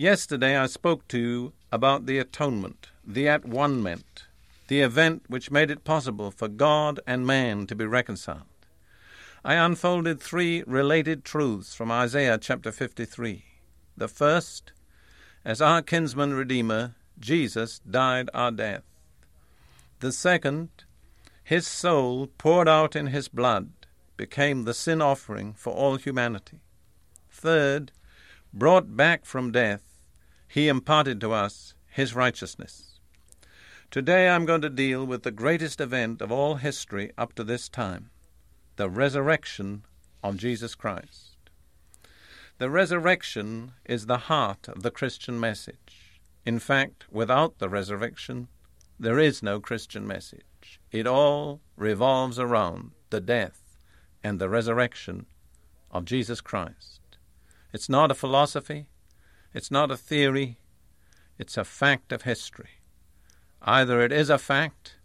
Yesterday I spoke to you about the atonement, the at one-ment, the event which made it possible for God and man to be reconciled. I unfolded three related truths from Isaiah chapter 53. The first, as our kinsman redeemer, Jesus died our death. The second, his soul poured out in his blood became the sin offering for all humanity. Third, brought back from death, he imparted to us his righteousness. Today I'm going to deal with the greatest event of all history up to this time the resurrection of Jesus Christ. The resurrection is the heart of the Christian message. In fact, without the resurrection, there is no Christian message. It all revolves around the death and the resurrection of Jesus Christ. It's not a philosophy, it's not a theory, it's a fact of history. Either it is a fact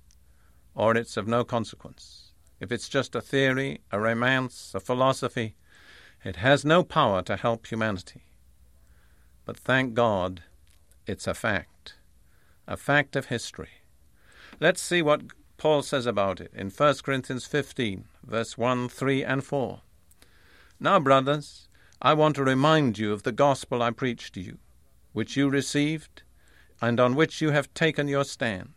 or it's of no consequence. If it's just a theory, a romance, a philosophy, it has no power to help humanity. But thank God, it's a fact, a fact of history. Let's see what Paul says about it in 1 Corinthians 15, verse 1, 3, and 4. Now, brothers, I want to remind you of the gospel I preached to you, which you received, and on which you have taken your stand.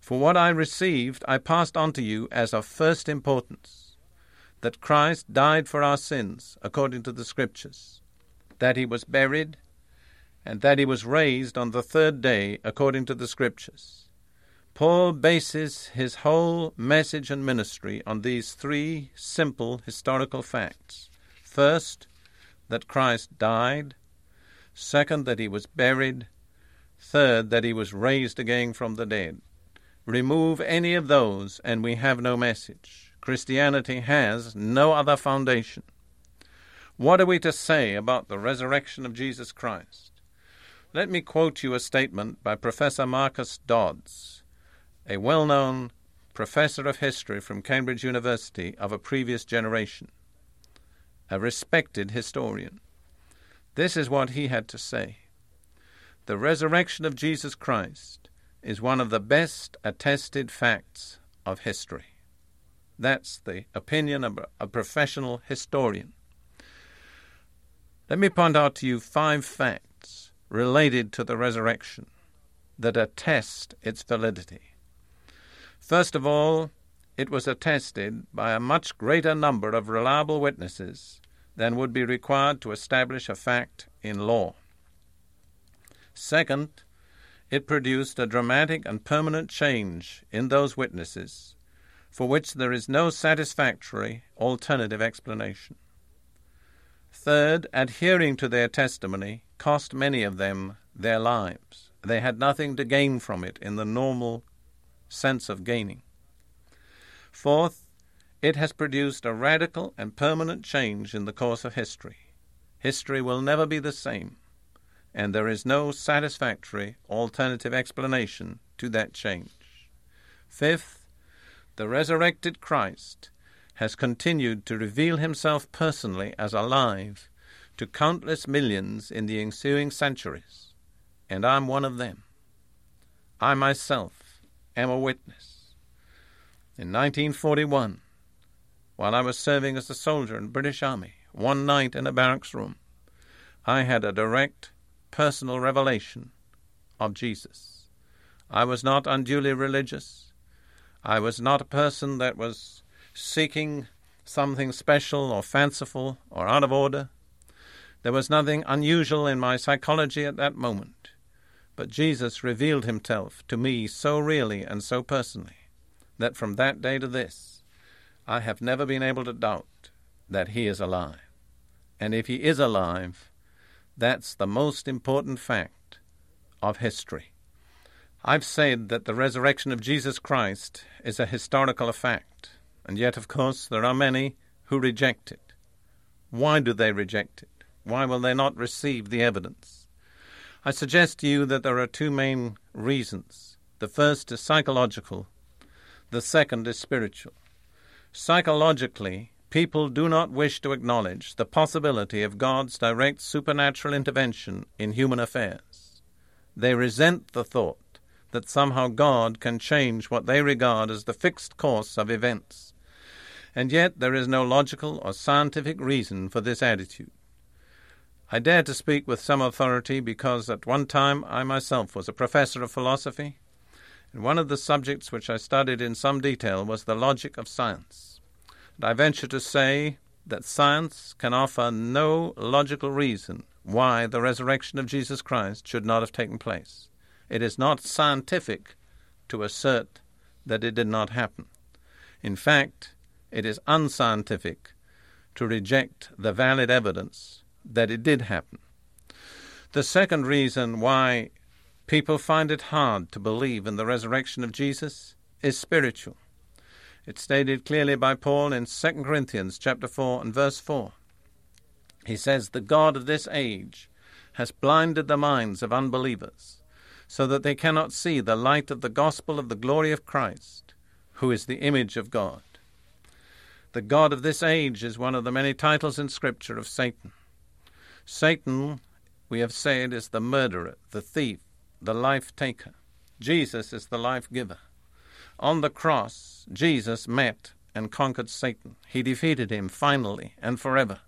For what I received I passed on to you as of first importance that Christ died for our sins, according to the Scriptures, that he was buried, and that he was raised on the third day, according to the Scriptures. Paul bases his whole message and ministry on these three simple historical facts. First, that Christ died. Second, that he was buried. Third, that he was raised again from the dead. Remove any of those, and we have no message. Christianity has no other foundation. What are we to say about the resurrection of Jesus Christ? Let me quote you a statement by Professor Marcus Dods, a well known professor of history from Cambridge University of a previous generation a respected historian. This is what he had to say The resurrection of Jesus Christ is one of the best attested facts of history. That's the opinion of a professional historian. Let me point out to you five facts related to the resurrection that attest its validity. First of all, it was attested by a much greater number of reliable witnesses than would be required to establish a fact in law. Second, it produced a dramatic and permanent change in those witnesses for which there is no satisfactory alternative explanation. Third, adhering to their testimony cost many of them their lives. They had nothing to gain from it in the normal sense of gaining. Fourth, it has produced a radical and permanent change in the course of history. History will never be the same, and there is no satisfactory alternative explanation to that change. Fifth, the resurrected Christ has continued to reveal himself personally as alive to countless millions in the ensuing centuries, and I'm one of them. I myself am a witness. In 1941, while I was serving as a soldier in British Army, one night in a barracks room, I had a direct personal revelation of Jesus. I was not unduly religious. I was not a person that was seeking something special or fanciful or out of order. There was nothing unusual in my psychology at that moment. But Jesus revealed himself to me so really and so personally that from that day to this, I have never been able to doubt that he is alive. And if he is alive, that's the most important fact of history. I've said that the resurrection of Jesus Christ is a historical fact, and yet, of course, there are many who reject it. Why do they reject it? Why will they not receive the evidence? I suggest to you that there are two main reasons. The first is psychological, the second is spiritual. Psychologically, people do not wish to acknowledge the possibility of God's direct supernatural intervention in human affairs. They resent the thought that somehow God can change what they regard as the fixed course of events. And yet there is no logical or scientific reason for this attitude. I dare to speak with some authority because at one time I myself was a professor of philosophy, and one of the subjects which I studied in some detail was the logic of science. And I venture to say that science can offer no logical reason why the resurrection of Jesus Christ should not have taken place. It is not scientific to assert that it did not happen. In fact, it is unscientific to reject the valid evidence that it did happen. The second reason why people find it hard to believe in the resurrection of Jesus is spiritual. It's stated clearly by Paul in 2 Corinthians chapter 4 and verse 4. He says, The God of this age has blinded the minds of unbelievers so that they cannot see the light of the gospel of the glory of Christ, who is the image of God. The God of this age is one of the many titles in Scripture of Satan. Satan, we have said, is the murderer, the thief, the life taker. Jesus is the life giver. On the cross, Jesus met and conquered Satan. He defeated him finally and forever.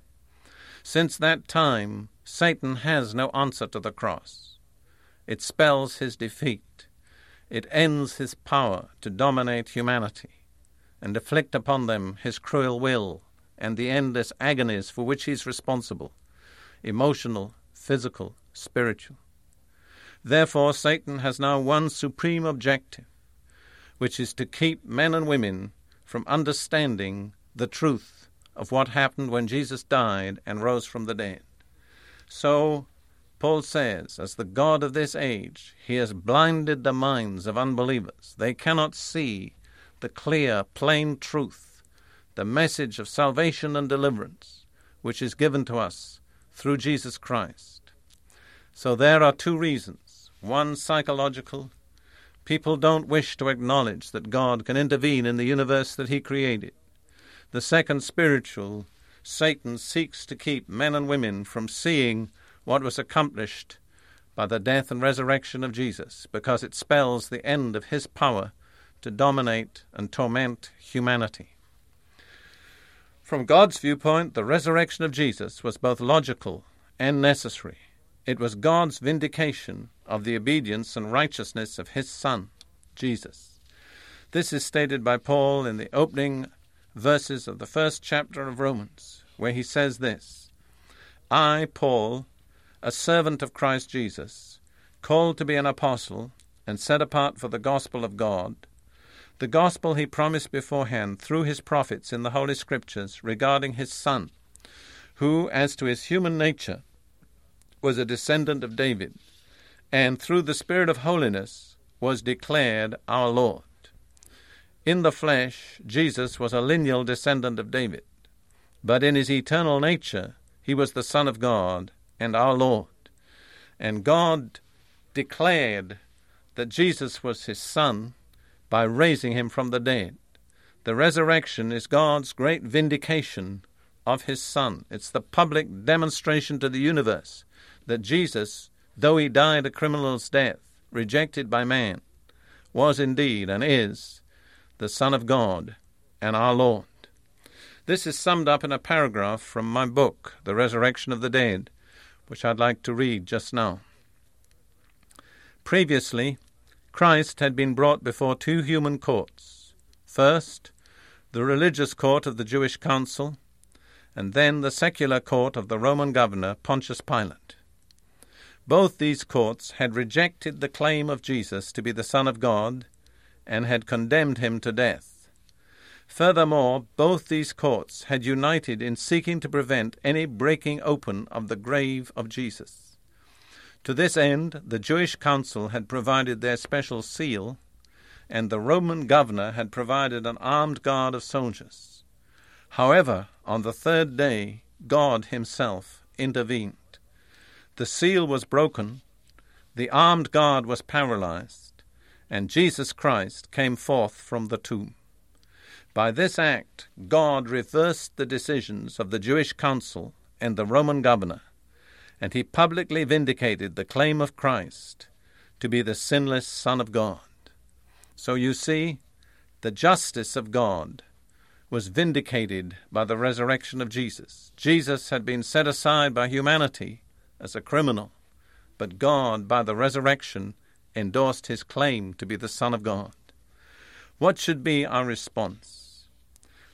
Since that time, Satan has no answer to the cross. It spells his defeat. It ends his power to dominate humanity and afflict upon them his cruel will and the endless agonies for which he is responsible emotional, physical, spiritual. Therefore, Satan has now one supreme objective, which is to keep men and women from understanding the truth of what happened when Jesus died and rose from the dead. So, Paul says, as the God of this age, he has blinded the minds of unbelievers. They cannot see the clear, plain truth, the message of salvation and deliverance, which is given to us through Jesus Christ. So there are two reasons. One psychological. People don't wish to acknowledge that God can intervene in the universe that He created. The second, spiritual. Satan seeks to keep men and women from seeing what was accomplished by the death and resurrection of Jesus, because it spells the end of his power to dominate and torment humanity. From God's viewpoint, the resurrection of Jesus was both logical and necessary. It was God's vindication of the obedience and righteousness of his Son, Jesus. This is stated by Paul in the opening verses of the first chapter of Romans, where he says this I, Paul, a servant of Christ Jesus, called to be an apostle and set apart for the gospel of God, the gospel he promised beforehand through his prophets in the Holy Scriptures regarding his Son, who, as to his human nature, was a descendant of David, and through the Spirit of holiness was declared our Lord. In the flesh, Jesus was a lineal descendant of David, but in his eternal nature, he was the Son of God and our Lord. And God declared that Jesus was his Son by raising him from the dead. The resurrection is God's great vindication of his Son. It's the public demonstration to the universe that Jesus, though he died a criminal's death, rejected by man, was indeed and is the Son of God and our Lord. This is summed up in a paragraph from my book, The Resurrection of the Dead, which I'd like to read just now. Previously, Christ had been brought before two human courts. First, the religious court of the Jewish council, and then the secular court of the Roman governor Pontius Pilate. Both these courts had rejected the claim of Jesus to be the Son of God and had condemned him to death. Furthermore, both these courts had united in seeking to prevent any breaking open of the grave of Jesus. To this end, the Jewish council had provided their special seal, and the Roman governor had provided an armed guard of soldiers. However, on the third day, God Himself intervened. The seal was broken, the armed guard was paralyzed, and Jesus Christ came forth from the tomb. By this act, God reversed the decisions of the Jewish council and the Roman governor, and he publicly vindicated the claim of Christ to be the sinless Son of God. So you see, the justice of God was vindicated by the resurrection of Jesus. Jesus had been set aside by humanity as a criminal, but God, by the resurrection, endorsed his claim to be the Son of God. What should be our response?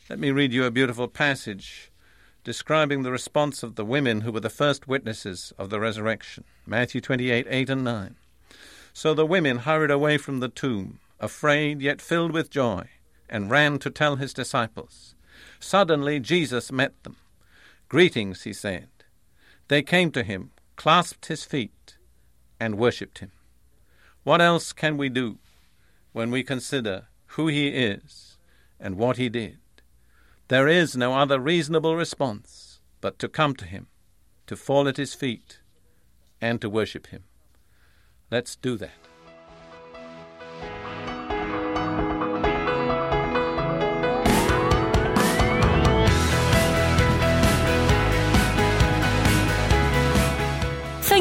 Let me read you a beautiful passage describing the response of the women who were the first witnesses of the resurrection. Matthew 28 8 and 9. So the women hurried away from the tomb, afraid yet filled with joy, and ran to tell his disciples. Suddenly Jesus met them. Greetings, he said. They came to him, clasped his feet, and worshipped him. What else can we do when we consider who he is and what he did? There is no other reasonable response but to come to Him, to fall at His feet, and to worship Him. Let's do that.